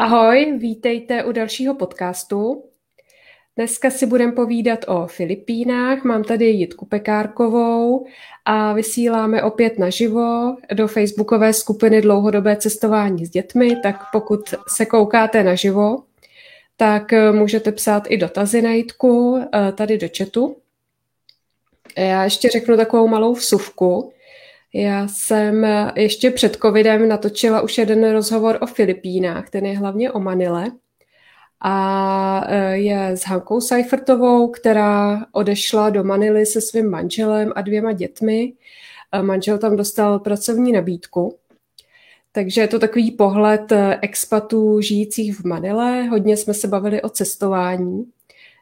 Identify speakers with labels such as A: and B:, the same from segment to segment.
A: Ahoj, vítejte u dalšího podcastu. Dneska si budeme povídat o Filipínách. Mám tady Jitku Pekárkovou a vysíláme opět naživo do facebookové skupiny Dlouhodobé cestování s dětmi, tak pokud se koukáte naživo, tak můžete psát i dotazy na Jitku eh, tady do chatu. Já ještě řeknu takovou malou vsuvku. Já jsem ještě před covidem natočila už jeden rozhovor o Filipínách, ten je hlavně o Manile. A e, je s Hankou Seifertovou, která odešla do Manily se svým manželem a dvěma dětmi. Manžel tam dostal pracovní nabídku. Takže je to takový pohled e, expatů žijících v Manile. Hodně jsme se bavili o cestování.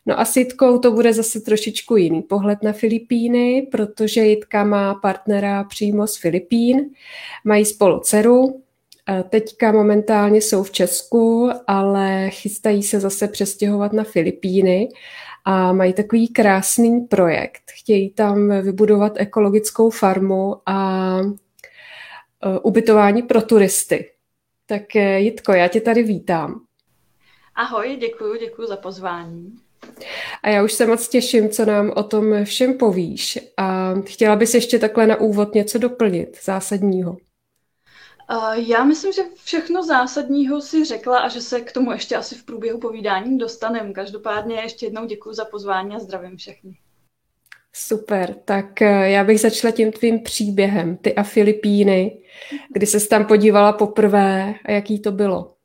A: No a s Jitkou to bude zase trošičku jiný pohled na Filipíny, protože Jitka má partnera přímo z Filipín, mají spolu dceru, Teďka momentálně jsou v Česku, ale chystají se zase přestěhovat na Filipíny a mají takový krásný projekt. Chtějí tam vybudovat ekologickou farmu a e, ubytování pro turisty. Tak e, Jitko, já tě tady vítám.
B: Ahoj, děkuji, děkuji za pozvání.
A: A já už se moc těším, co nám o tom všem povíš. A chtěla bys ještě takhle na úvod něco doplnit zásadního?
B: Já myslím, že všechno zásadního si řekla a že se k tomu ještě asi v průběhu povídání dostaneme. Každopádně ještě jednou děkuji za pozvání a zdravím všechny.
A: Super, tak eh, já bych začala tím tvým příběhem, ty a Filipíny, kdy se tam podívala poprvé a jaký to bylo?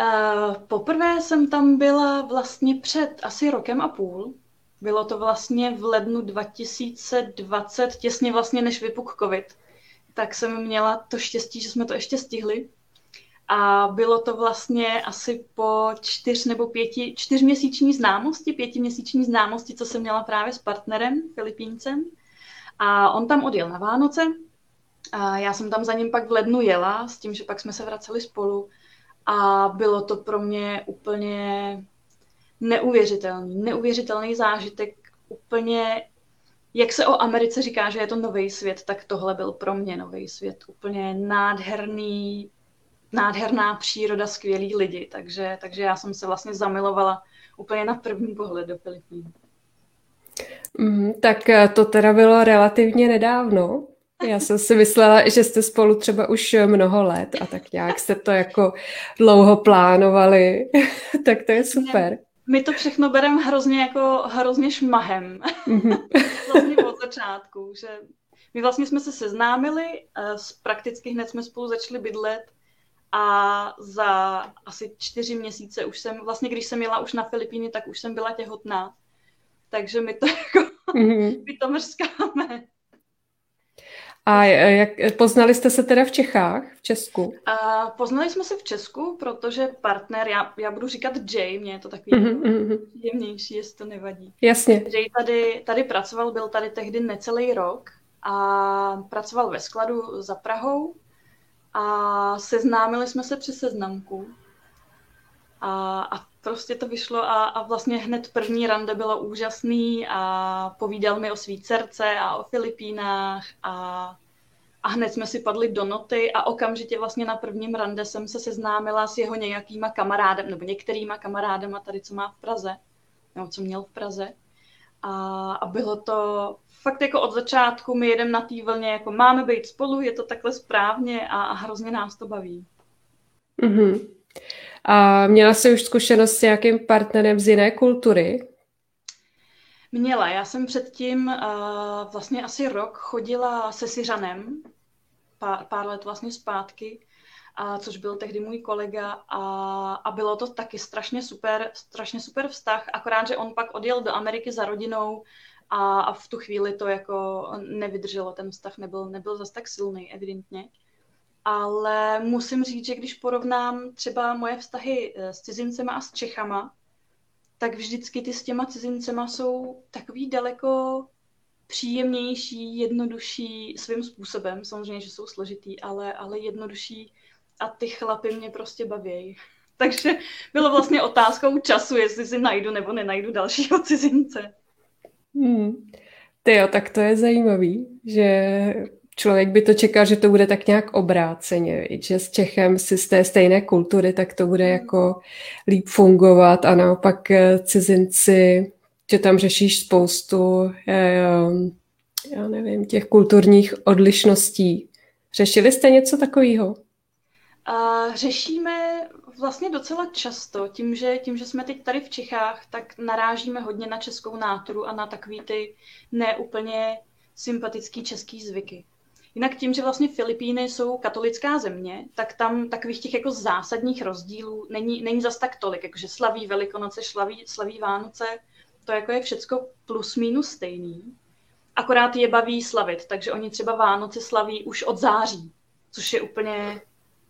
B: Uh, poprvé jsem tam byla vlastně před asi rokem a půl. Bylo to vlastně v lednu 2020, těsně vlastně než vypuk covid. Tak jsem měla to štěstí, že jsme to ještě stihli. A bylo to vlastně asi po čtyř nebo pěti, čtyřměsíční známosti, pětiměsíční známosti, co jsem měla právě s partnerem, Filipíncem. A on tam odjel na Vánoce. A já jsem tam za ním pak v lednu jela, s tím, že pak jsme se vraceli spolu a bylo to pro mě úplně neuvěřitelný, neuvěřitelný zážitek, úplně, jak se o Americe říká, že je to nový svět, tak tohle byl pro mě nový svět, úplně nádherný, nádherná příroda, skvělí lidi, takže, takže já jsem se vlastně zamilovala úplně na první pohled do Filipín.
A: Mm, tak eh, to teda bylo relativně nedávno. Já jsem si myslela, že jste spolu třeba už mnoho let a tak nějak jste to jako dlouho plánovali. tak to je super.
B: My to všechno bereme hrozně jako hrozně šmahem. Mhm. vlastně od začátku, že my vlastně jsme se seznámili, z prakticky hned jsme spolu začali bydlet a za asi čtyři měsíce už jsem, vlastně když jsem jela už na Filipíny, tak už jsem byla těhotná. Takže my to jako, mm-hmm. my to mrskáme.
A: A jak, poznali jste se teda v Čechách, v Česku?
B: A poznali jsme se v Česku, protože partner, já, já budu říkat Jay, mě je to takový mm-hmm. jemnější, jestli to nevadí.
A: Jasně.
B: Jay tady, tady pracoval, byl tady tehdy necelý rok a pracoval ve skladu za Prahou a seznámili jsme se přes seznamku. A, a prostě to vyšlo a, a vlastně hned první rande bylo úžasný a povídal mi o svý dcerce a o Filipínách a, a hned jsme si padli do noty a okamžitě vlastně na prvním rande jsem se seznámila s jeho nějakýma kamarádem, nebo některýma kamarádama tady, co má v Praze, nebo co měl v Praze. A, a bylo to fakt jako od začátku, my jedeme na té vlně, jako máme být spolu, je to takhle správně a, a hrozně nás to baví.
A: Mm-hmm. A měla jsi už zkušenost s nějakým partnerem z jiné kultury?
B: Měla. Já jsem předtím uh, vlastně asi rok chodila se Syřanem, pár, pár let vlastně zpátky, a což byl tehdy můj kolega a, a bylo to taky strašně super, strašně super vztah, akorát, že on pak odjel do Ameriky za rodinou a, a v tu chvíli to jako nevydrželo, ten vztah nebyl, nebyl zase tak silný, evidentně ale musím říct, že když porovnám třeba moje vztahy eh, s cizincema a s Čechama, tak vždycky ty s těma cizincema jsou takový daleko příjemnější, jednodušší svým způsobem. Samozřejmě, že jsou složitý, ale, ale jednodušší a ty chlapy mě prostě baví. Takže bylo vlastně otázkou času, jestli si najdu nebo nenajdu dalšího cizince.
A: Hmm. Ty jo, tak to je zajímavý, že člověk by to čekal, že to bude tak nějak obráceně, že s Čechem si z té stejné kultury, tak to bude jako líp fungovat a naopak eh, cizinci, že tam řešíš spoustu, eh, já nevím, těch kulturních odlišností. Řešili jste něco takového?
B: A řešíme vlastně docela často, tím že, tím, že jsme teď tady v Čechách, tak narážíme hodně na českou náturu a na takový ty neúplně sympatický český zvyky. Jinak tím, že vlastně Filipíny jsou katolická země, tak tam takových těch jako zásadních rozdílů není, není zas tak tolik, jakože slaví Velikonoce, slaví, slaví Vánoce, to jako je všecko plus minus stejný. Akorát je baví slavit, takže oni třeba Vánoce slaví už od září, což je úplně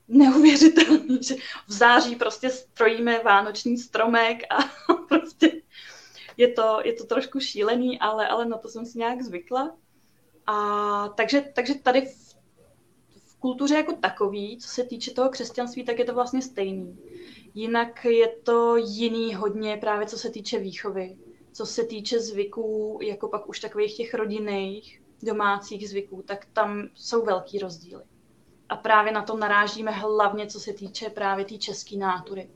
B: neuvěřitelný, že v září prostě strojíme vánoční stromek a prostě je to, je to trošku šílený, ale, ale na to jsem si nějak zvykla. A takže, takže tady v, v kultuře jako takový, co se týče toho křesťanství, tak je to vlastně stejný. Jinak je to jiný hodně právě co se týče výchovy, co se týče zvyků, jako pak už takových těch rodinných, domácích zvyků, tak tam jsou velký rozdíly. A právě na to narážíme hlavně, co se týče právě té tý české nátury.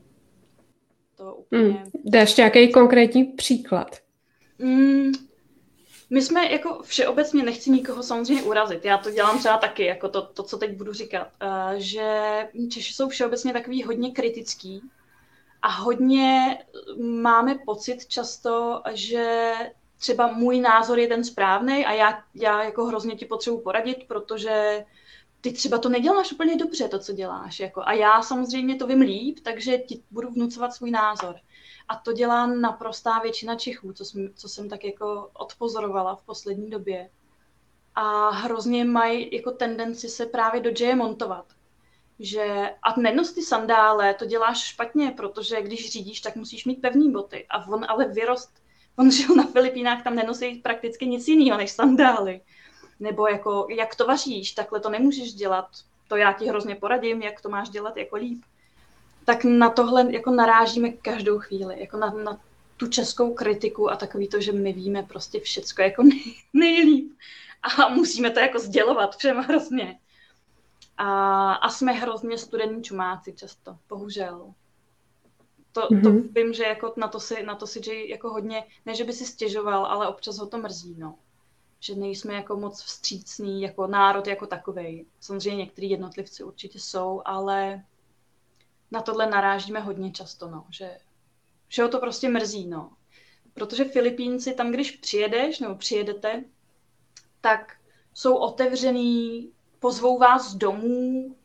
A: To úplně... Hmm. Dáš nějaký konkrétní příklad?
B: Mm, my jsme jako všeobecně, nechci nikoho samozřejmě urazit, já to dělám třeba taky, jako to, to co teď budu říkat, uh, že Češi jsou všeobecně takový hodně kritický a hodně máme pocit často, že třeba můj názor je ten správný a já, já jako hrozně ti potřebuji poradit, protože ty třeba to neděláš úplně dobře, to, co děláš. Jako. A já samozřejmě to vím líp, takže ti budu vnucovat svůj názor. A to dělá naprostá většina Čechů, co jsem, co jsem tak jako odpozorovala v poslední době. A hrozně mají jako tendenci se právě do džeje montovat. Že a nenos ty sandále, to děláš špatně, protože když řídíš, tak musíš mít pevné boty. A on ale vyrost, on žil na Filipínách, tam nenosí prakticky nic jiného než sandály. Nebo jako, jak to vaříš, takhle to nemůžeš dělat. To já ti hrozně poradím, jak to máš dělat jako líp tak na tohle jako narážíme každou chvíli, jako na, na tu českou kritiku a takový to, že my víme prostě všecko jako nej, nejlíp a musíme to jako sdělovat všem hrozně. A, a jsme hrozně studení čumáci často, bohužel. To, mm-hmm. to mhm. vím, že jako na to si, na to si Jay jako hodně, ne že by si stěžoval, ale občas ho to mrzí, no. Že nejsme jako moc vstřícný jako národ jako takovej. Samozřejmě některý jednotlivci určitě jsou, ale na tohle narážíme hodně často, no, že, že ho to prostě mrzí, no. Protože Filipínci tam, když přijedeš nebo přijedete, tak jsou otevřený, pozvou vás domů,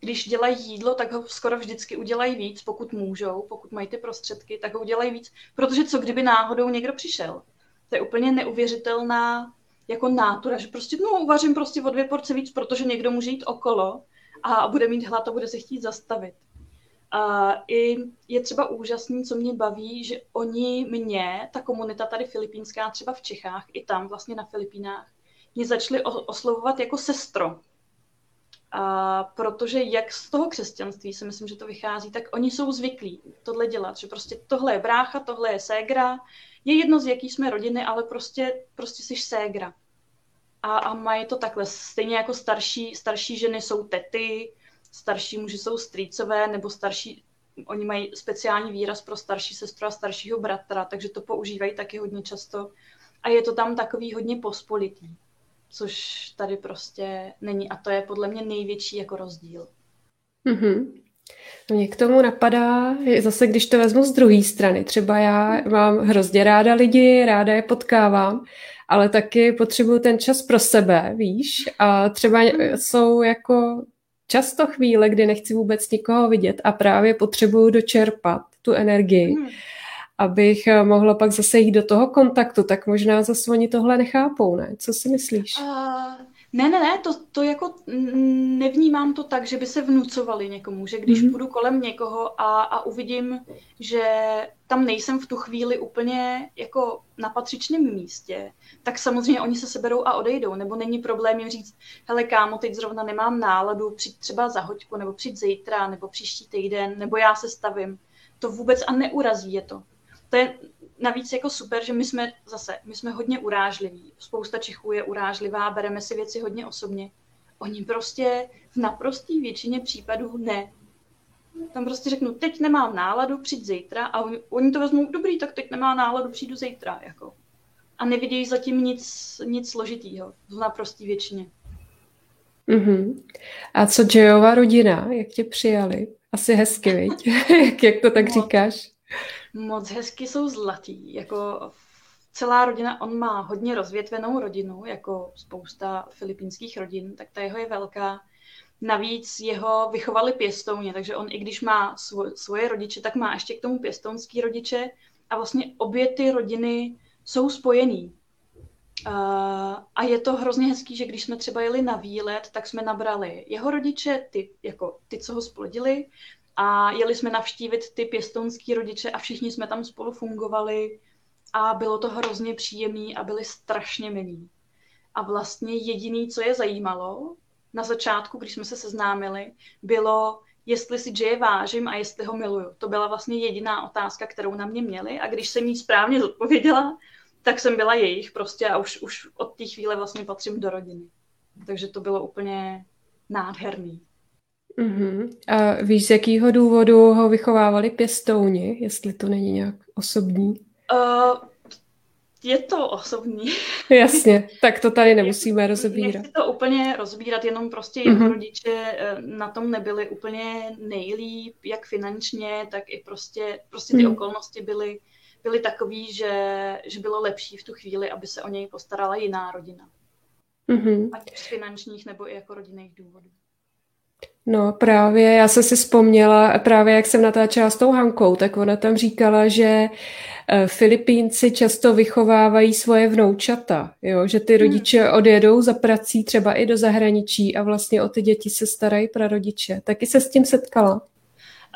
B: když dělají jídlo, tak ho skoro vždycky udělají víc, pokud můžou, pokud mají ty prostředky, tak ho udělají víc, protože co kdyby náhodou někdo přišel. To je úplně neuvěřitelná jako nátura, že prostě no, uvařím prostě o dvě porce víc, protože někdo může jít okolo a bude mít hlad a bude se chtít zastavit. A i je třeba úžasný, co mě baví, že oni mě, ta komunita tady filipínská, třeba v Čechách, i tam vlastně na Filipínách, mě začali oslovovat jako sestro. A protože jak z toho křesťanství si myslím, že to vychází, tak oni jsou zvyklí tohle dělat, že prostě tohle je brácha, tohle je ségra, je jedno z jaký jsme rodiny, ale prostě, prostě jsi ségra. A, a mají to takhle, stejně jako starší, starší ženy jsou tety, starší muži jsou strýcové nebo starší, oni mají speciální výraz pro starší sestru a staršího bratra, takže to používají taky hodně často. A je to tam takový hodně pospolitý, což tady prostě není. A to je podle mě největší jako rozdíl.
A: Mm-hmm. Mě k tomu napadá, zase když to vezmu z druhé strany, třeba já mám hrozně ráda lidi, ráda je potkávám, ale taky potřebuju ten čas pro sebe, víš, a třeba jsou jako často chvíle, kdy nechci vůbec nikoho vidět a právě potřebuju dočerpat tu energii, hmm. abych eh, mohla pak zase jít do toho kontaktu, tak možná zase oni tohle nechápou, ne? Co si myslíš? Uh,
B: ne, ne, ne, to, to jako nevnímám to tak, že by se vnucovali někomu, že když mm-hmm. půjdu kolem někoho a, a uvidím, že tam nejsem v tu chvíli úplně jako na patřičném místě, tak samozřejmě oni se seberou a odejdou, nebo není problém jim říct, hele kámo, teď zrovna nemám náladu, přijď třeba za hoďku, nebo přijď zítra, nebo příští týden, nebo já se stavím. To vůbec a neurazí je to. To je navíc jako super, že my jsme zase, my jsme hodně urážliví. Spousta Čechů je urážlivá, bereme si věci hodně osobně. Oni prostě v naprosté většině případů ne. Tam prostě řeknu, teď nemám náladu, přijď zítra a oni, oni to vezmou, dobrý, tak teď nemá náladu, přijdu zítra. Jako. A nevidějí zatím nic, nic složitýho v naprosté většině.
A: Mm-hmm. A co Jayova rodina, jak tě přijali? Asi hezky, viď? jak, jak to tak moc, říkáš?
B: Moc hezky jsou zlatý. Jako celá rodina, on má hodně rozvětvenou rodinu, jako spousta filipínských rodin, tak ta jeho je velká. Navíc jeho vychovali pěstouně, takže on i když má svoj, svoje rodiče, tak má ještě k tomu pěstounský rodiče a vlastně obě ty rodiny jsou spojený. Uh, a je to hrozně hezký, že když jsme třeba jeli na výlet, tak jsme nabrali jeho rodiče, ty, jako ty, co ho splodili, a jeli jsme navštívit ty pěstounský rodiče a všichni jsme tam spolu fungovali a bylo to hrozně příjemný a byli strašně milí. A vlastně jediný, co je zajímalo na začátku, když jsme se seznámili, bylo, jestli si Jay vážím a jestli ho miluju. To byla vlastně jediná otázka, kterou na mě měli a když jsem jí správně zodpověděla, tak jsem byla jejich prostě a už, už od té chvíle vlastně patřím do rodiny. Takže to bylo úplně nádherný.
A: Uh-huh. A víš, z jakého důvodu ho vychovávali pěstouni, jestli to není nějak osobní?
B: Uh, je to osobní.
A: Jasně, tak to tady nemusíme rozebírat.
B: Nechci to úplně rozbírat, jenom prostě jeho uh-huh. rodiče eh, na tom nebyli úplně nejlíp, jak finančně, tak i prostě, prostě ty uh-huh. okolnosti byly, byly takový, že, že bylo lepší v tu chvíli, aby se o něj postarala jiná rodina. Uh-huh. Ať z finančních nebo i jako rodinných důvodů.
A: No právě, já jsem si vzpomněla, právě jak jsem natáčela s tou Hankou, tak ona tam říkala, že eh, Filipínci často vychovávají svoje vnoučata, jo? že ty hmm. rodiče odjedou za prací třeba i do zahraničí a vlastně o ty děti se starají prarodiče. Taky se s tím setkala?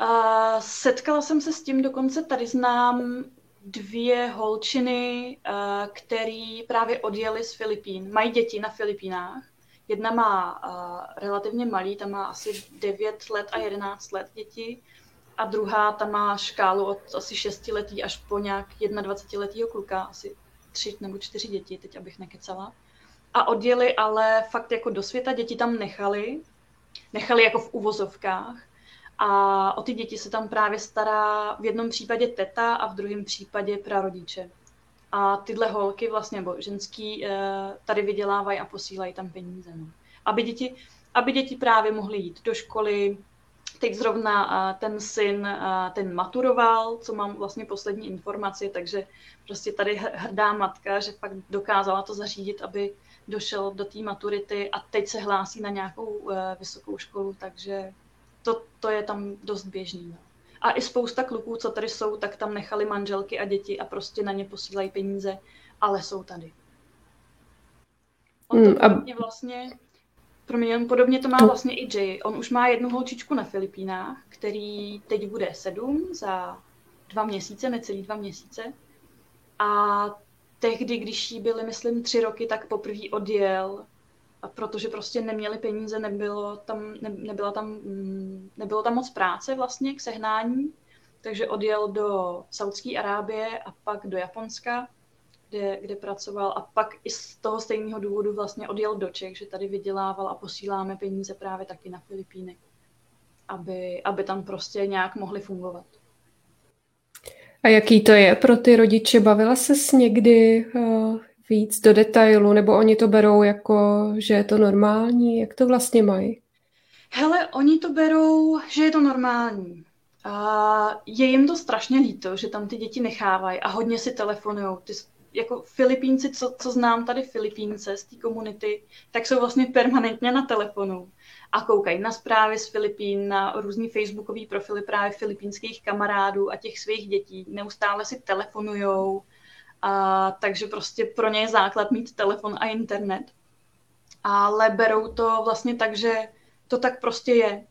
B: Uh, setkala jsem se s tím, dokonce tady znám dvě holčiny, uh, který právě odjeli z Filipín. Mají děti na Filipínách Jedna má uh, relativně malý, ta má asi 9 let a 11 let děti a druhá ta má škálu od asi 6 letý až po nějak 21 letýho kluka, asi 3 nebo 4 děti, teď abych nekecala. A odjeli ale fakt jako do světa, děti tam nechali, nechali jako v uvozovkách a o ty děti se tam právě stará v jednom případě teta a v druhém případě prarodiče. A tyhle holky vlastně, nebo ženský, eh, tady vydělávají a posílají tam peníze. No. Aby, děti, aby děti právě mohly jít do školy. Teď zrovna eh, ten syn, eh, ten maturoval, co mám vlastně poslední informaci, takže prostě tady hrdá matka, že fakt dokázala to zařídit, aby došel do té maturity a teď se hlásí na nějakou vysokou školu, takže to, to je tam dost běžný. No. A i spousta kluků, co tady jsou, tak tam nechali manželky a děti a prostě na ně posílají peníze, ale jsou tady. On to hmm, a... vlastně, pro mě podobně to má vlastně i Jay. On už má jednu holčičku na Filipínách, který teď bude sedm za dva měsíce, necelý dva měsíce. A tehdy, když jí byly, myslím, tři roky, tak poprvé odjel a protože prostě neměli peníze, nebylo tam, ne, nebyla tam, mm, nebylo tam moc práce vlastně k sehnání, takže odjel do Saudské Arábie a pak do Japonska, kde, kde pracoval a pak i z toho stejného důvodu vlastně odjel do Čech, že tady vydělával a posíláme peníze právě taky na Filipíny, aby, aby tam prostě nějak mohli fungovat.
A: A jaký to je pro ty rodiče? Bavila se s někdy uh, víc do detailu, nebo oni to berou jako, že je to normální? Jak to vlastně mají?
B: Hele, oni to berou, že je to normální. A je jim to strašně líto, že tam ty děti nechávají a hodně si telefonují. Ty, jako Filipínci, co, co znám tady Filipínce z té komunity, tak jsou vlastně permanentně na telefonu a koukají na zprávy z Filipín, na různý facebookové profily právě filipínských kamarádů a těch svých dětí. Neustále si telefonujou, a, takže prostě pro ně je základ mít telefon a internet. Ale berou to vlastně tak, že to tak prostě je.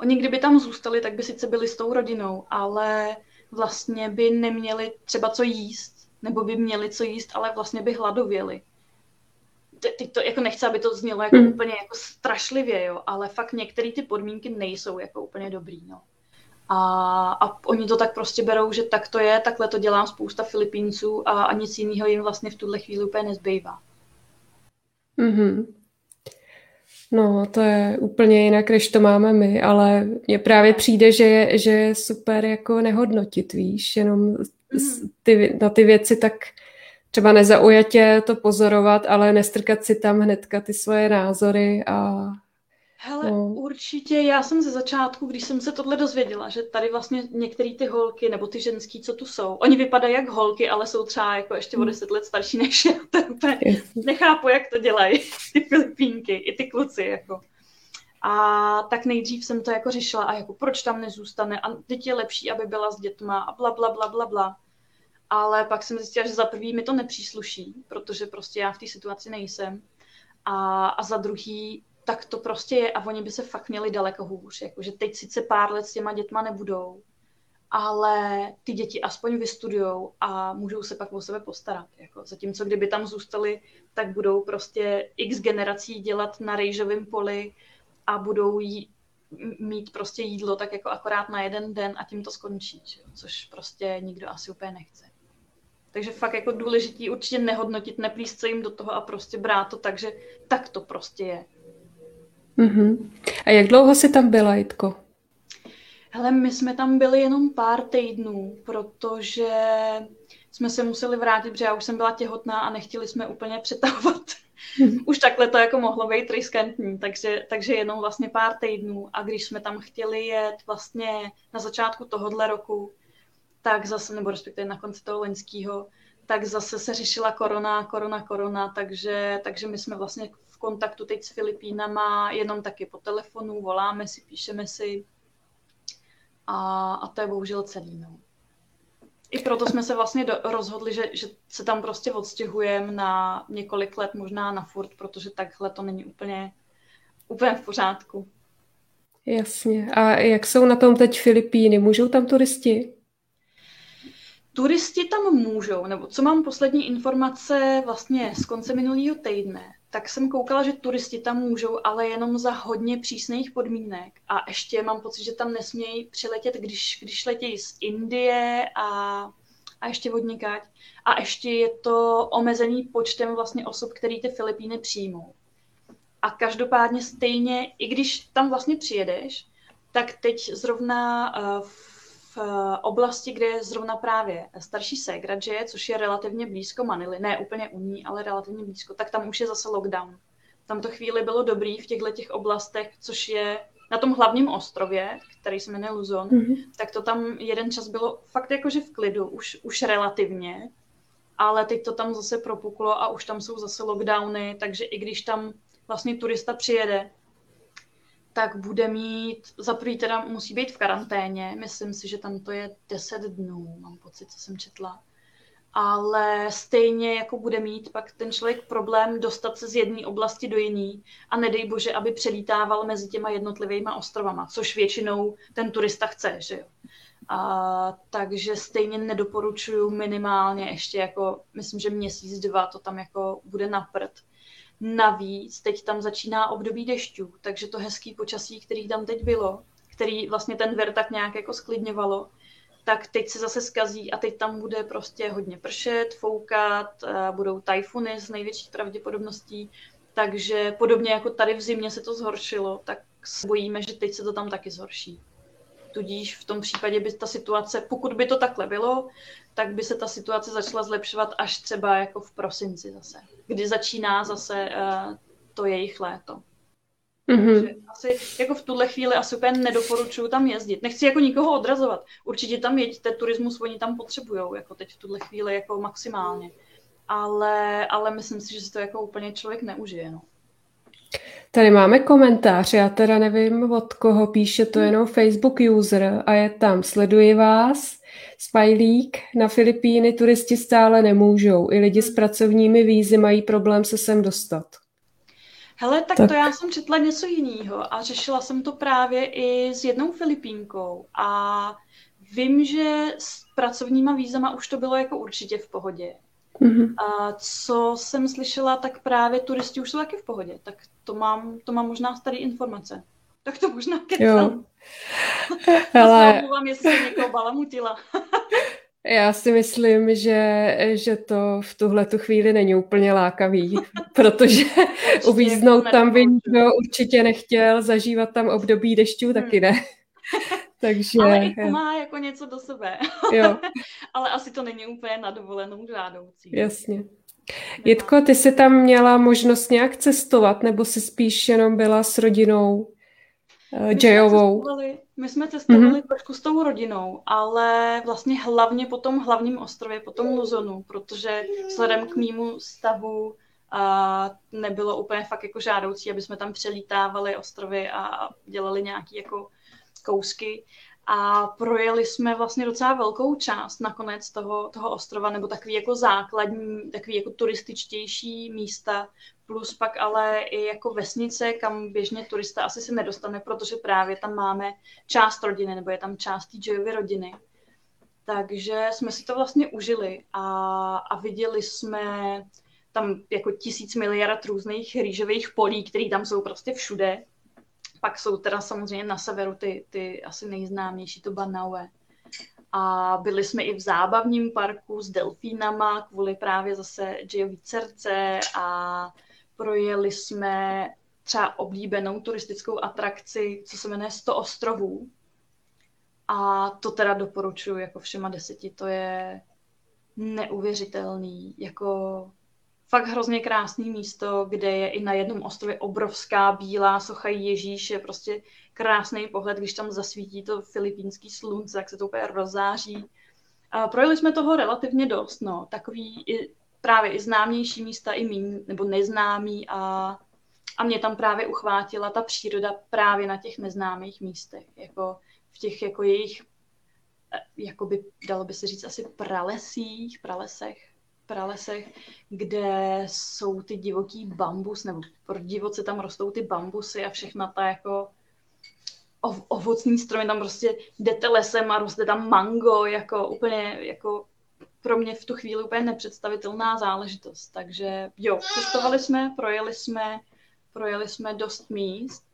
B: Oni kdyby tam zůstali, tak by sice byli s tou rodinou, ale vlastně by neměli třeba co jíst, nebo by měli co jíst, ale vlastně by hladověli. Teď to jako nechci, aby to znělo jako hmm. úplně jako strašlivě, jo, ale fakt některé ty podmínky nejsou jako úplně dobrý, no. A, a oni to tak prostě berou, že tak to je, takhle to dělá spousta Filipínců a, a nic jiného jim vlastně v tuhle chvíli úplně nezbývá.
A: Mm-hmm. No, to je úplně jinak, než to máme my, ale mně právě přijde, že je, že je super jako nehodnotit, víš, jenom mm. ty, na ty věci tak třeba nezaujatě to pozorovat, ale nestrkat si tam hnedka ty svoje názory a
B: Hele, no. určitě, já jsem ze začátku, když jsem se tohle dozvěděla, že tady vlastně některé ty holky, nebo ty ženský, co tu jsou, oni vypadají jak holky, ale jsou třeba jako ještě o hmm. deset let starší než já. To úplně nechápu, jak to dělají ty Filipínky, i ty kluci, jako. A tak nejdřív jsem to jako řešila, a jako proč tam nezůstane, a teď je lepší, aby byla s dětma, a bla, bla, bla, bla, bla. Ale pak jsem zjistila, že za prvý mi to nepřísluší, protože prostě já v té situaci nejsem. A, a za druhý tak to prostě je a oni by se fakt měli daleko hůř. Jakože teď sice pár let s těma dětma nebudou, ale ty děti aspoň vystudujou a můžou se pak o sebe postarat. Jako. Zatímco kdyby tam zůstali, tak budou prostě x generací dělat na rejžovém poli a budou jí, mít prostě jídlo tak jako akorát na jeden den a tím to skončí, že? což prostě nikdo asi úplně nechce. Takže fakt jako důležitý určitě nehodnotit, neplíst se jim do toho a prostě brát to tak, že tak to prostě je.
A: Mm-hmm. A jak dlouho jsi tam byla, Jitko?
B: Hele, my jsme tam byli jenom pár týdnů, protože jsme se museli vrátit, protože já už jsem byla těhotná a nechtěli jsme úplně přetahovat. Mm-hmm. Už takhle to jako mohlo být riskantní, takže, takže jenom vlastně pár týdnů. A když jsme tam chtěli jet vlastně na začátku tohohle roku, tak zase, nebo respektive na konci toho loňského, tak zase se řešila korona, korona, korona, takže, takže my jsme vlastně kontaktu teď s Filipínama, jenom taky po telefonu, voláme si, píšeme si a, a to je bohužel celý. No. I proto jsme se vlastně do, rozhodli, že, že se tam prostě odstěhujeme na několik let, možná na furt, protože takhle to není úplně, úplně v pořádku.
A: Jasně. A jak jsou na tom teď Filipíny? Můžou tam turisti?
B: Turisti tam můžou, nebo co mám poslední informace vlastně z konce minulého týdne, tak jsem koukala, že turisti tam můžou, ale jenom za hodně přísných podmínek. A ještě mám pocit, že tam nesmějí přiletět, když, když letějí z Indie a, a ještě vodníkať. A ještě je to omezený počtem vlastně osob, který ty Filipíny přijmou. A každopádně stejně, i když tam vlastně přijedeš, tak teď zrovna uh, v oblasti, kde je zrovna právě starší ségra, je, což je relativně blízko Manily, ne úplně u ní, ale relativně blízko, tak tam už je zase lockdown. Tam to chvíli bylo dobrý v těchto těch oblastech, což je na tom hlavním ostrově, který se jmenuje Luzon, mm-hmm. tak to tam jeden čas bylo fakt jakože v klidu, už, už relativně, ale teď to tam zase propuklo a už tam jsou zase lockdowny, takže i když tam vlastně turista přijede, tak bude mít, za prvý teda musí být v karanténě, myslím si, že tam to je 10 dnů, mám pocit, co jsem četla. Ale stejně jako bude mít pak ten člověk problém dostat se z jedné oblasti do jiné a nedej bože, aby přelítával mezi těma jednotlivými ostrovama, což většinou ten turista chce, že jo. A, takže stejně nedoporučuju minimálně ještě jako, myslím, že měsíc, dva to tam jako bude na prd Navíc teď tam začíná období dešťů, takže to hezký počasí, který tam teď bylo, který vlastně ten ver tak nějak jako sklidňovalo, tak teď se zase skazí a teď tam bude prostě hodně pršet, foukat, budou tajfuny s největší pravděpodobností, takže podobně jako tady v zimě se to zhoršilo, tak se bojíme, že teď se to tam taky zhorší. Tudíž v tom případě by ta situace, pokud by to takhle bylo, tak by se ta situace začala zlepšovat až třeba jako v prosinci zase, kdy začíná zase uh, to jejich léto. Mm-hmm. asi jako v tuhle chvíli asi úplně nedoporučuju tam jezdit. Nechci jako nikoho odrazovat. Určitě tam jeďte, turismus oni tam potřebují, jako teď v tuhle chvíli jako maximálně. Ale, ale myslím si, že si to jako úplně člověk neužije. No.
A: Tady máme komentář, já teda nevím od koho píše, to jenom Facebook user a je tam, sleduji vás, Smajlík, na Filipíny turisti stále nemůžou, i lidi s pracovními vízy mají problém se sem dostat.
B: Hele, tak, tak to já jsem četla něco jiného a řešila jsem to právě i s jednou Filipínkou a vím, že s pracovníma vízama už to bylo jako určitě v pohodě. Mm-hmm. A co jsem slyšela, tak právě turisti už jsou taky v pohodě. Tak to mám, to mám možná starý informace. Tak to možná kecám.
A: Ale...
B: vám, jestli někoho balamutila.
A: Já si myslím, že, že to v tuhle tu chvíli není úplně lákavý, protože uvíznout tam by nikdo určitě nechtěl, zažívat tam období dešťů hmm. taky ne.
B: Takže, Ale i to má jako něco do sebe. Jo. Ale asi to není úplně na dovolenou žádoucí.
A: Jasně. Jitko, ty jsi tam měla možnost nějak cestovat, nebo jsi spíš jenom byla s rodinou uh, Jayovou?
B: My jsme cestovali mm-hmm. trošku s tou rodinou, ale vlastně hlavně po tom hlavním ostrově, po tom Luzonu, protože vzhledem k mýmu stavu a nebylo úplně fakt jako žádoucí, aby jsme tam přelítávali ostrovy a dělali nějaký jako kousky a projeli jsme vlastně docela velkou část nakonec toho, toho ostrova, nebo takový jako základní, takový jako turističtější místa, plus pak ale i jako vesnice, kam běžně turista asi se nedostane, protože právě tam máme část rodiny, nebo je tam část té rodiny. Takže jsme si to vlastně užili a, a viděli jsme tam jako tisíc miliard různých rýžových polí, které tam jsou prostě všude. Pak jsou teda samozřejmě na severu ty, ty asi nejznámější, to Banaue. A byli jsme i v zábavním parku s delfínama kvůli právě zase Jayový dcerce a projeli jsme třeba oblíbenou turistickou atrakci, co se jmenuje 100 ostrovů. A to teda doporučuji jako všema deseti. To je neuvěřitelný. Jako fakt hrozně krásný místo, kde je i na jednom ostrově obrovská bílá socha Ježíše, prostě krásný pohled, když tam zasvítí to filipínský slunce, jak se to úplně rozáří. A projeli jsme toho relativně dost, no, takový i, právě i známější místa, i míň, nebo neznámý. A, a mě tam právě uchvátila ta příroda právě na těch neznámých místech, jako v těch jako jejich, eh, jakoby, dalo by se říct asi pralesích, pralesech, pralesech, kde jsou ty divoký bambus, nebo pro divoce tam rostou ty bambusy a všechna ta jako ovocní stromy, tam prostě jdete lesem a roste tam mango, jako úplně jako pro mě v tu chvíli úplně nepředstavitelná záležitost. Takže jo, cestovali jsme, projeli jsme, projeli jsme dost míst,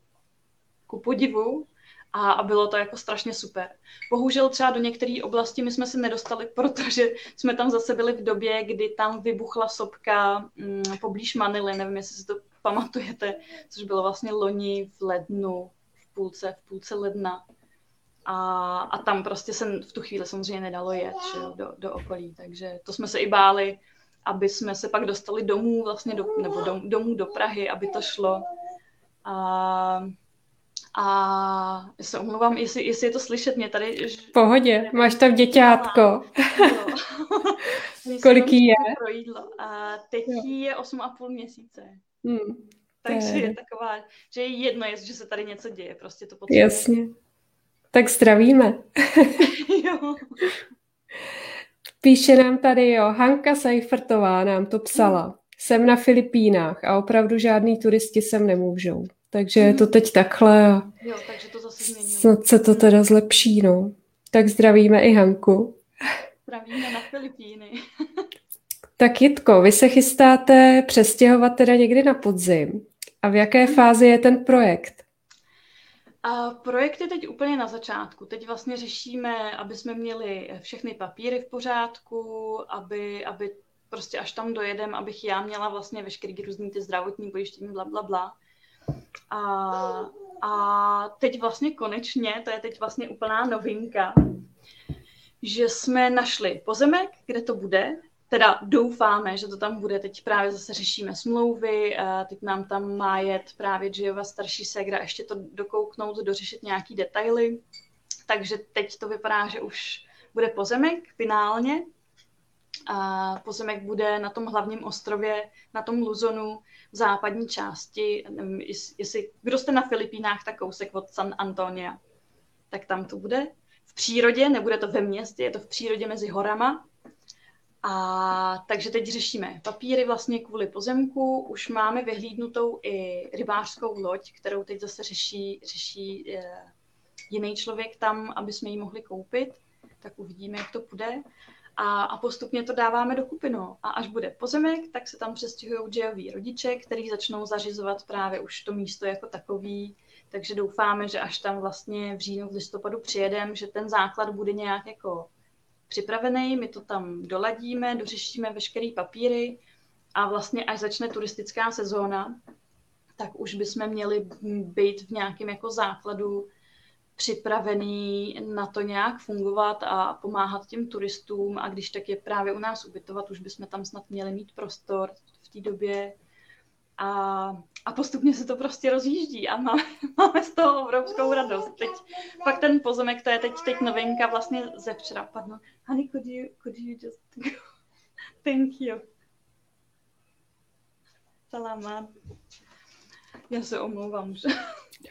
B: ku podivu, a, a bylo to jako strašně super. Bohužel třeba do některé oblasti my jsme se nedostali, protože jsme tam zase byli v době, kdy tam vybuchla sopka mm, poblíž Manily, nevím, jestli si to pamatujete, což bylo vlastně loni v lednu, v půlce, v půlce ledna. A, a tam prostě se v tu chvíli samozřejmě nedalo jet že do, do okolí, takže to jsme se i báli, aby jsme se pak dostali domů vlastně do, nebo dom, domů do Prahy, aby to šlo. A a já se omlouvám, jestli, jestli je to slyšet mě tady.
A: V pohodě, máš tam děťátko. Kolik jí je?
B: Pro jídlo. A teď jí je 8,5 měsíce. Hmm. Takže je. je taková, že je jedno, jestli se tady něco děje, prostě to potřebuje.
A: Jasně. Tak zdravíme. jo. Píše nám tady, jo, Hanka Seifertová nám to psala. Jsem na Filipínách a opravdu žádný turisti sem nemůžou. Takže je to teď takhle a
B: jo, takže to zase
A: snad se to teda zlepší, no. Tak zdravíme i Hanku.
B: Zdravíme na Filipíny.
A: tak Jitko, vy se chystáte přestěhovat teda někdy na podzim. A v jaké fázi je ten projekt?
B: A projekt je teď úplně na začátku. Teď vlastně řešíme, aby jsme měli všechny papíry v pořádku, aby, aby prostě až tam dojedem, abych já měla vlastně veškerý různý ty zdravotní pojištění, bla, bla, bla. A, a teď vlastně konečně, to je teď vlastně úplná novinka, že jsme našli pozemek, kde to bude, teda doufáme, že to tam bude, teď právě zase řešíme smlouvy, teď nám tam má jet právě Giova starší segra ještě to dokouknout, dořešit nějaký detaily, takže teď to vypadá, že už bude pozemek finálně, a pozemek bude na tom hlavním ostrově, na tom Luzonu, v západní části, nevím, jestli, kdo jste na Filipínách, tak kousek od San Antonia, tak tam to bude. V přírodě, nebude to ve městě, je to v přírodě mezi horama. A takže teď řešíme papíry vlastně kvůli pozemku, už máme vyhlídnutou i rybářskou loď, kterou teď zase řeší, řeší e, jiný člověk tam, aby jsme ji mohli koupit, tak uvidíme, jak to půjde a, a postupně to dáváme do kupinu. A až bude pozemek, tak se tam přestěhují Jayoví rodiče, kteří začnou zařizovat právě už to místo jako takový. Takže doufáme, že až tam vlastně v říjnu, v listopadu přijedem, že ten základ bude nějak jako připravený, my to tam doladíme, dořešíme veškeré papíry a vlastně až začne turistická sezóna, tak už bychom měli být v nějakém jako základu připravený na to nějak fungovat a pomáhat těm turistům a když tak je právě u nás ubytovat, už bychom tam snad měli mít prostor v té době a, a postupně se to prostě rozjíždí a máme, máme z toho obrovskou radost. Teď fakt ten pozemek, to je teď, teď novinka vlastně ze včera. Pardon. Honey, could you, could you just go? Thank you. Salamat. Já se omlouvám, že...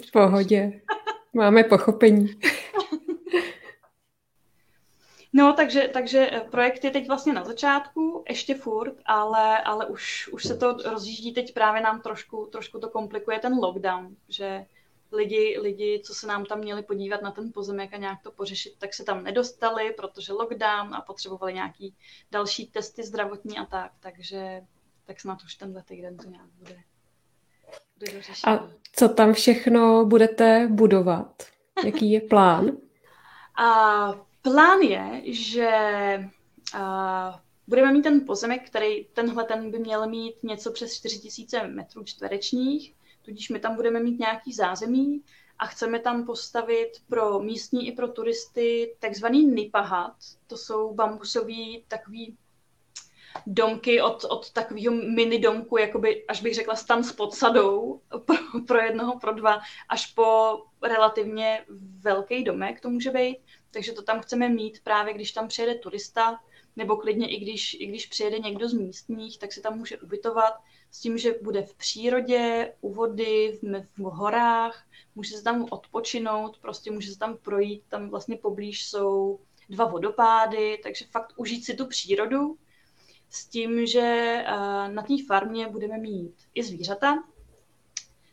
A: V pohodě. Máme pochopení.
B: No, takže, takže eh, projekt je teď vlastně na začátku, ještě furt, ale, ale už, už se to rozjíždí teď právě nám trošku, trošku to komplikuje ten lockdown, že lidi, lidi, co se nám tam měli podívat na ten pozemek a nějak to pořešit, tak se tam nedostali, protože lockdown a potřebovali nějaký další testy zdravotní a tak, takže tak snad už tenhle týden to nějak bude.
A: A co tam všechno budete budovat? Jaký je plán?
B: A plán je, že a, budeme mít ten pozemek, který tenhle ten by měl mít něco přes 4000 metrů čtverečních, tudíž my tam budeme mít nějaký zázemí a chceme tam postavit pro místní i pro turisty takzvaný nipahat. To jsou bambusový takový domky od, od takového mini domku, jakoby, až bych řekla stan s podsadou pro, pro jednoho, pro dva, až po relativně velký domek to může být. Takže to tam chceme mít právě, když tam přijede turista, nebo klidně i když, i když přijede někdo z místních, tak se tam může ubytovat s tím, že bude v přírodě, u vody, v, v horách, může se tam odpočinout, prostě může se tam projít, tam vlastně poblíž jsou dva vodopády, takže fakt užít si tu přírodu s tím, že eh, na té farmě budeme mít i zvířata,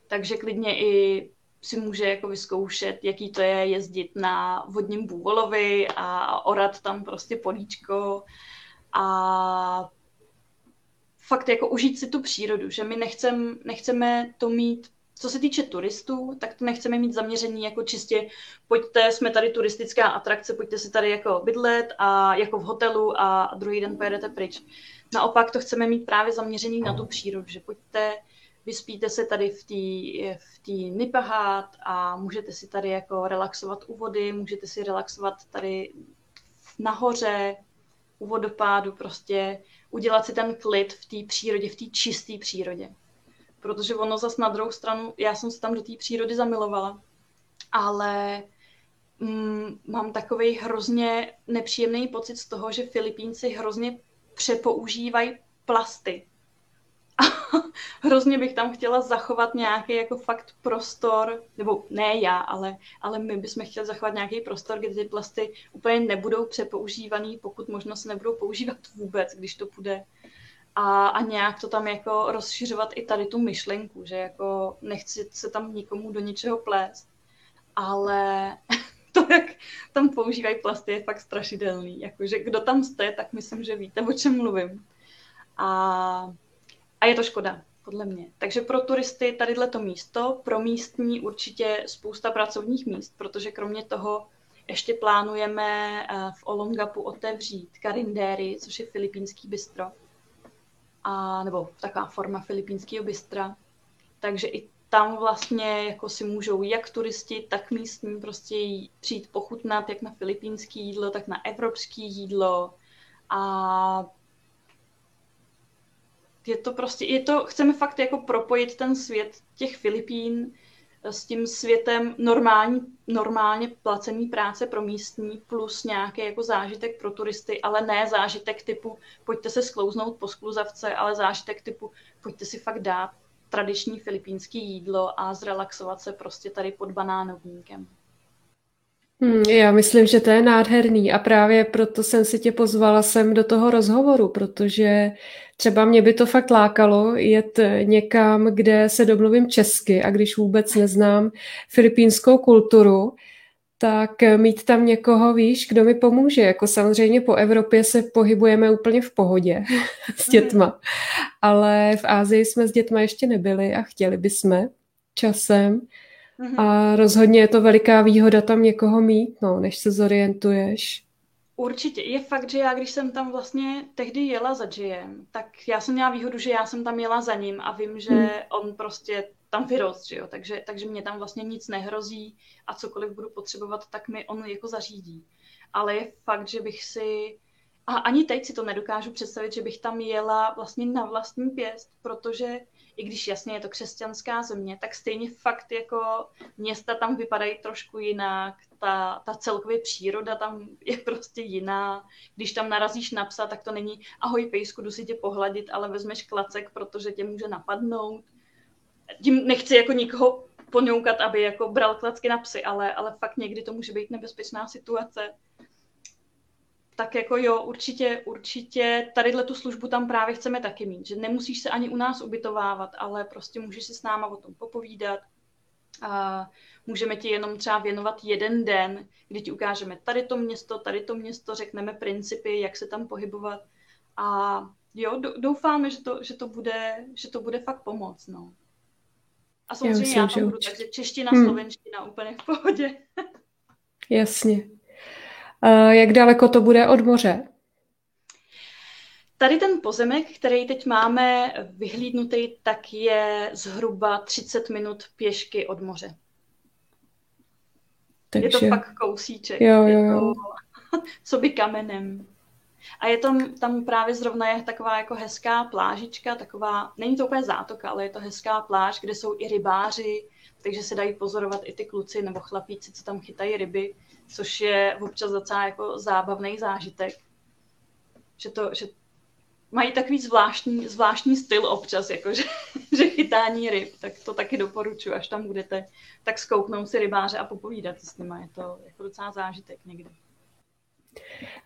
B: takže klidně i si může jako vyzkoušet, jaký to je jezdit na vodním bůvolovi a orat tam prostě políčko a fakt jako užít si tu přírodu, že my nechcem, nechceme to mít co se týče turistů, tak to nechceme mít zaměření jako čistě pojďte, jsme tady turistická atrakce, pojďte si tady jako bydlet a jako v hotelu a druhý den pojedete pryč. Naopak to chceme mít právě zaměření na tu přírodu, že pojďte, vyspíte se tady v té v tý Nipahat a můžete si tady jako relaxovat u vody, můžete si relaxovat tady nahoře, u vodopádu, prostě udělat si ten klid v té přírodě, v té čisté přírodě. Protože ono zas na druhou stranu, já jsem se tam do té přírody zamilovala, ale mm, mám takový hrozně nepříjemný pocit z toho, že Filipínci hrozně přepoužívají plasty. A hrozně bych tam chtěla zachovat nějaký jako fakt prostor, nebo ne já, ale, ale my bychom chtěli zachovat nějaký prostor, kde ty plasty úplně nebudou přepoužívaný, pokud možno se nebudou používat vůbec, když to půjde. A, a nějak to tam jako rozšiřovat i tady tu myšlenku, že jako nechci se tam nikomu do ničeho plést, ale to, jak tam používají plasty, je fakt strašidelný. Jakože kdo tam jste, tak myslím, že víte, o čem mluvím. A, a je to škoda, podle mě. Takže pro turisty tadyhle to místo, pro místní určitě spousta pracovních míst, protože kromě toho ještě plánujeme eh, v Olongapu otevřít Karindéry, což je filipínský bistro. A, nebo taková forma filipínského bystra. Takže i tam vlastně jako si můžou jak turisti, tak místní prostě přijít pochutnat jak na filipínský jídlo, tak na evropský jídlo a je to prostě, je to, chceme fakt jako propojit ten svět těch Filipín s tím světem normální, normálně placený práce pro místní plus nějaký jako zážitek pro turisty, ale ne zážitek typu pojďte se sklouznout po skluzavce, ale zážitek typu pojďte si fakt dát tradiční filipínské jídlo a zrelaxovat se prostě tady pod banánovníkem.
A: Hmm, já myslím, že to je nádherný a právě proto jsem si tě pozvala sem do toho rozhovoru, protože třeba mě by to fakt lákalo jet někam, kde se domluvím česky a když vůbec neznám filipínskou kulturu, tak mít tam někoho, víš, kdo mi pomůže. Jako samozřejmě po Evropě se pohybujeme úplně v pohodě s mhm. dětma, ale v Ázii jsme s dětma ještě nebyli a chtěli bychom časem. A rozhodně je to veliká výhoda tam někoho mít, no, než se zorientuješ.
B: Určitě. Je fakt, že já, když jsem tam vlastně tehdy jela za Jim, tak já jsem měla výhodu, že já jsem tam jela za ním a vím, že hmm. on prostě tam vyrost, že jo? Takže, takže mě tam vlastně nic nehrozí a cokoliv budu potřebovat, tak mi on jako zařídí. Ale je fakt, že bych si a ani teď si to nedokážu představit, že bych tam jela vlastně na vlastní pěst, protože i když jasně je to křesťanská země, tak stejně fakt jako města tam vypadají trošku jinak, ta, ta celkově příroda tam je prostě jiná. Když tam narazíš na psa, tak to není ahoj pejsku, jdu si tě pohladit, ale vezmeš klacek, protože tě může napadnout. Tím nechci jako nikoho poňoukat, aby jako bral klacky na psy, ale, ale fakt někdy to může být nebezpečná situace tak jako jo, určitě, určitě tadyhle tu službu tam právě chceme taky mít, že nemusíš se ani u nás ubytovávat, ale prostě můžeš si s náma o tom popovídat a můžeme ti jenom třeba věnovat jeden den, kdy ti ukážeme tady to město, tady to město, řekneme principy, jak se tam pohybovat a jo, doufáme, že to, že to, bude, že to bude fakt pomoc, no. A samozřejmě já, já tam budu, takže čeština, hmm. slovenština úplně v pohodě.
A: Jasně. Jak daleko to bude od moře?
B: Tady ten pozemek, který teď máme vyhlídnutý, tak je zhruba 30 minut pěšky od moře. Takže... Je to fakt kousíček.
A: Jo, jo, jo.
B: co by kamenem. A je tam, tam právě zrovna je taková jako hezká plážička, taková, není to úplně zátoka, ale je to hezká pláž, kde jsou i rybáři, takže se dají pozorovat i ty kluci nebo chlapíci, co tam chytají ryby což je občas docela jako zábavný zážitek. Že, to, že mají takový zvláštní, zvláštní styl občas, jako že, že chytání ryb, tak to taky doporučuji, až tam budete, tak zkouknout si rybáře a popovídat s nimi. Je to jako docela zážitek někdy.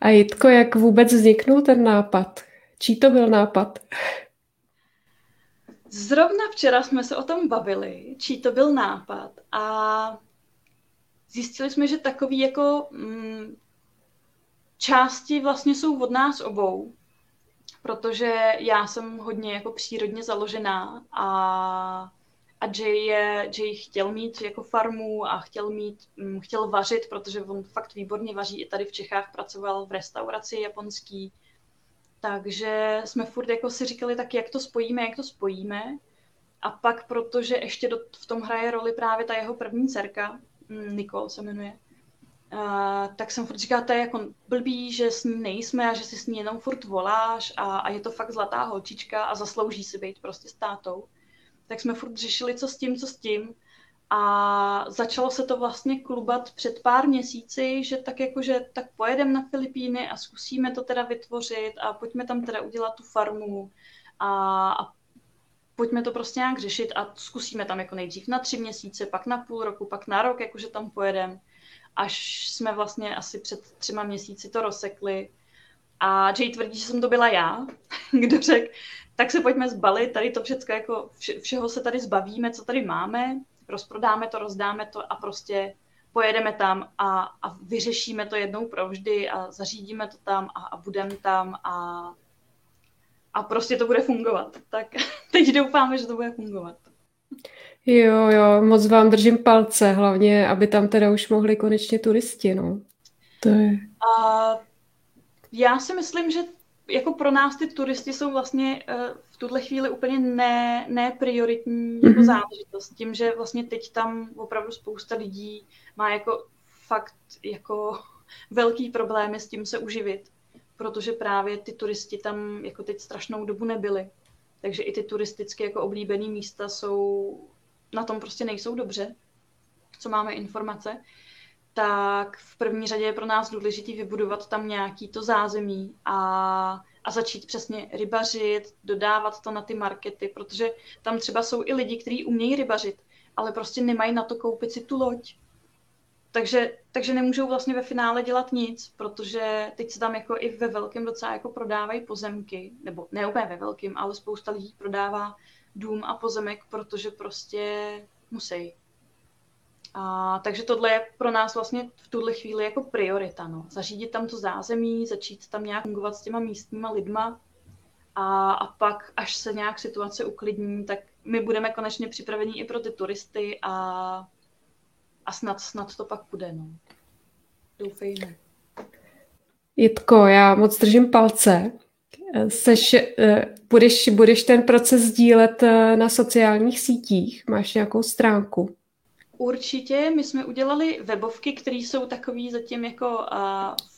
A: A Jitko, jak vůbec vzniknul ten nápad? Čí to byl nápad?
B: Zrovna včera jsme se o tom bavili, čí to byl nápad a zjistili jsme, že takový jako mm, části vlastně jsou od nás obou, protože já jsem hodně jako přírodně založená a, a Jay, je, Jay chtěl mít jako farmu a chtěl mít, mm, chtěl vařit, protože on fakt výborně vaří. I tady v Čechách pracoval v restauraci japonský. Takže jsme furt jako si říkali, tak jak to spojíme, jak to spojíme. A pak, protože ještě do, v tom hraje roli právě ta jeho první dcerka, Mm, Nicole se jmenuje, uh, tak jsem furt říkala, to je jako blbý, že s ní nejsme a že si s ní jenom furt voláš a, a je to fakt zlatá holčička a zaslouží si být prostě s tátou. Tak jsme furt řešili, co s tím, co s tím. A začalo se to vlastně klubat před pár měsíci, že tak jako, že tak pojedeme na Filipíny a zkusíme to teda vytvořit a pojďme tam teda udělat tu farmu a, a pojďme to prostě nějak řešit a zkusíme tam jako nejdřív na tři měsíce, pak na půl roku, pak na rok, jakože tam pojedem, až jsme vlastně asi před třema měsíci to rozsekli. A Jay tvrdí, že jsem to byla já, kdo řekl, tak se pojďme zbalit, tady to všechno, jako vše, všeho se tady zbavíme, co tady máme, rozprodáme to, rozdáme to a prostě pojedeme tam a, a vyřešíme to jednou provždy a zařídíme to tam a, a budeme tam a a prostě to bude fungovat. Tak teď doufáme, že to bude fungovat.
A: Jo, jo, moc vám držím palce, hlavně, aby tam teda už mohli konečně turisti, no. To je...
B: A já si myslím, že jako pro nás ty turisti jsou vlastně uh, v tuhle chvíli úplně ne, ne prioritní jako mm-hmm. záležitost. Tím, že vlastně teď tam opravdu spousta lidí má jako fakt jako velký problémy s tím se uživit protože právě ty turisti tam jako teď strašnou dobu nebyli. Takže i ty turisticky jako oblíbené místa jsou, na tom prostě nejsou dobře, co máme informace, tak v první řadě je pro nás důležité vybudovat tam nějaký to zázemí a, a začít přesně rybařit, dodávat to na ty markety, protože tam třeba jsou i lidi, kteří umějí rybařit, ale prostě nemají na to koupit si tu loď takže, takže nemůžou vlastně ve finále dělat nic, protože teď se tam jako i ve velkém docela jako prodávají pozemky, nebo ne úplně ve velkém, ale spousta lidí prodává dům a pozemek, protože prostě musí. A, takže tohle je pro nás vlastně v tuhle chvíli jako priorita. No. Zařídit tam to zázemí, začít tam nějak fungovat s těma místníma lidma a, a pak, až se nějak situace uklidní, tak my budeme konečně připraveni i pro ty turisty a a snad, snad to pak bude, no. Doufejme.
A: Jitko, já moc držím palce. Seš, eh, budeš, budeš ten proces sdílet eh, na sociálních sítích? Máš nějakou stránku?
B: Určitě. My jsme udělali webovky, které jsou takový zatím jako uh,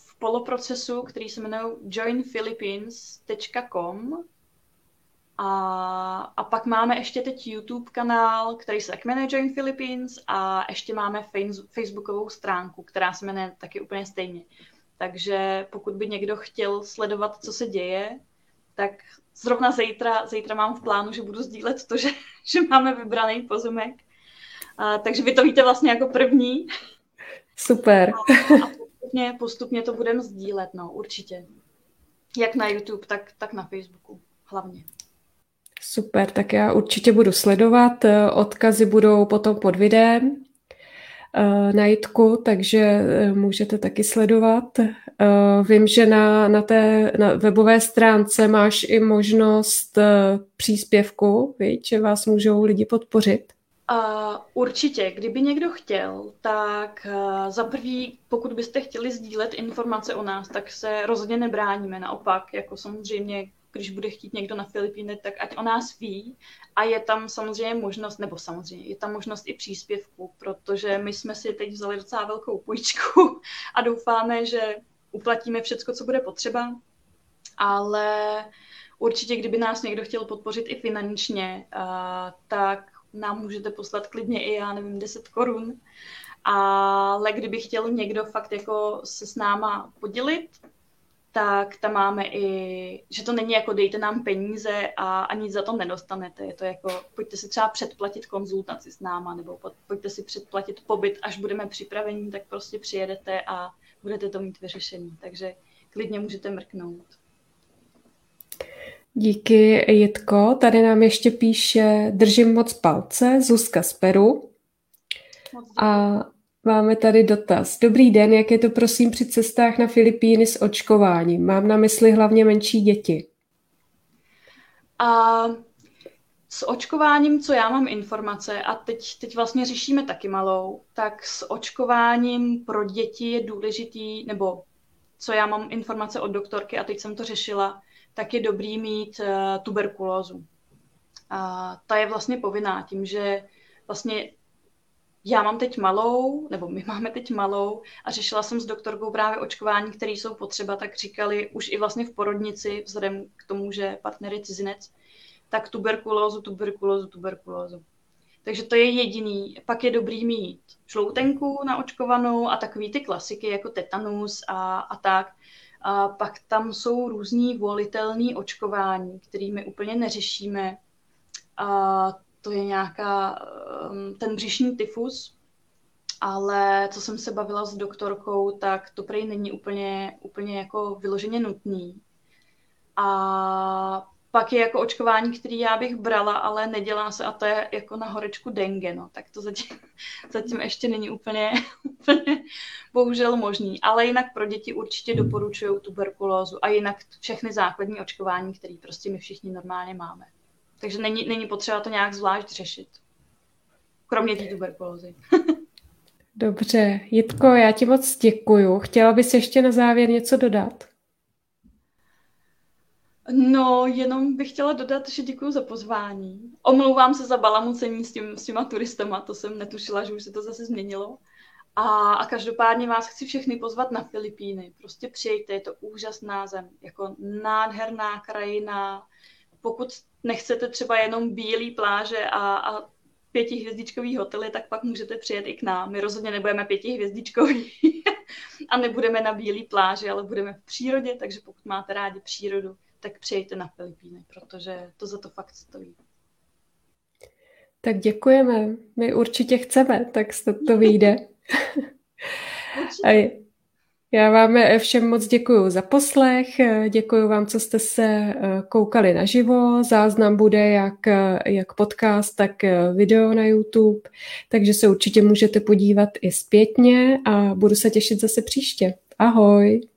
B: v poloprocesu, který se jmenují joinphilippines.com a, a pak máme ještě teď YouTube kanál, který se tak Join Philippines a ještě máme Facebookovou stránku, která se jmenuje taky úplně stejně. Takže pokud by někdo chtěl sledovat, co se děje, tak zrovna zítra, zítra mám v plánu, že budu sdílet to, že, že máme vybraný pozumek. A, takže vy to víte vlastně jako první.
A: Super.
B: A, a postupně, postupně to budeme sdílet, no, určitě. Jak na YouTube, tak, tak na Facebooku hlavně.
A: Super, tak já určitě budu sledovat. Odkazy budou potom pod videem eh, na Jitku, takže eh, můžete taky sledovat. Eh, vím, že na, na té na webové stránce máš i možnost příspěvku, víš, že vás můžou lidi podpořit.
B: Uh, určitě, kdyby někdo chtěl, tak uh, za prvý, pokud byste chtěli sdílet informace o nás, tak se rozhodně nebráníme. Naopak, jako samozřejmě když bude chtít někdo na Filipíny, tak ať o nás ví. A je tam samozřejmě možnost, nebo samozřejmě, je tam možnost i příspěvku, protože my jsme si teď vzali docela velkou půjčku a doufáme, že uplatíme všechno, co bude potřeba. Ale určitě, kdyby nás někdo chtěl podpořit i finančně, tak nám můžete poslat klidně i, já nevím, 10 korun. Ale kdyby chtěl někdo fakt jako se s náma podělit, tak tam máme i, že to není jako dejte nám peníze a, a nic za to nedostanete. Je to jako, pojďte si třeba předplatit konzultaci s náma, nebo pojďte si předplatit pobyt, až budeme připraveni, tak prostě přijedete a budete to mít vyřešený. Takže klidně můžete mrknout.
A: Díky, Jitko. Tady nám ještě píše Držím moc palce, Zuzka z Peru. A Máme tady dotaz. Dobrý den, jak je to prosím při cestách na Filipíny s očkováním? Mám na mysli hlavně menší děti.
B: A s očkováním, co já mám informace, a teď, teď vlastně řešíme taky malou, tak s očkováním pro děti je důležitý, nebo co já mám informace od doktorky a teď jsem to řešila, tak je dobrý mít uh, tuberkulózu. A ta je vlastně povinná tím, že vlastně já mám teď malou, nebo my máme teď malou a řešila jsem s doktorkou právě očkování, které jsou potřeba, tak říkali už i vlastně v porodnici, vzhledem k tomu, že partner je cizinec, tak tuberkulózu, tuberkulózu, tuberkulózu. Takže to je jediný. Pak je dobrý mít žloutenku naočkovanou a takový ty klasiky jako tetanus a, a tak. A pak tam jsou různý volitelný očkování, kterými úplně neřešíme. A to je nějaká, um, ten břišní tyfus, ale co jsem se bavila s doktorkou, tak to prej není úplně, úplně jako vyloženě nutný. A pak je jako očkování, který já bych brala, ale nedělá se a to je jako na horečku dengue, no. Tak to zatím, zatím ještě není úplně, úplně bohužel možný. Ale jinak pro děti určitě doporučuju tuberkulózu a jinak všechny základní očkování, které prostě my všichni normálně máme. Takže není, není potřeba to nějak zvlášť řešit. Kromě té tuberkulózy.
A: Dobře. Jitko, já ti moc děkuju. Chtěla bys ještě na závěr něco dodat?
B: No, jenom bych chtěla dodat, že děkuji za pozvání. Omlouvám se za balamucení s, tím, s těma turistama, to jsem netušila, že už se to zase změnilo. A, a každopádně vás chci všechny pozvat na Filipíny. Prostě přijďte, je to úžasná zem, jako nádherná krajina. Pokud nechcete třeba jenom bílé pláže a, a pětihvězdičkový hotely, tak pak můžete přijet i k nám. My rozhodně nebudeme pětihvězdičkový a nebudeme na bílé pláži, ale budeme v přírodě, takže pokud máte rádi přírodu, tak přijďte na Filipíny, protože to za to fakt stojí.
A: Tak děkujeme. My určitě chceme, tak to, to vyjde. A já vám všem moc děkuji za poslech, děkuji vám, co jste se eh, koukali naživo, záznam bude jak, eh, jak podcast, tak eh, video na YouTube, takže se určitě můžete podívat i zpětně a budu se těšit zase příště. Ahoj!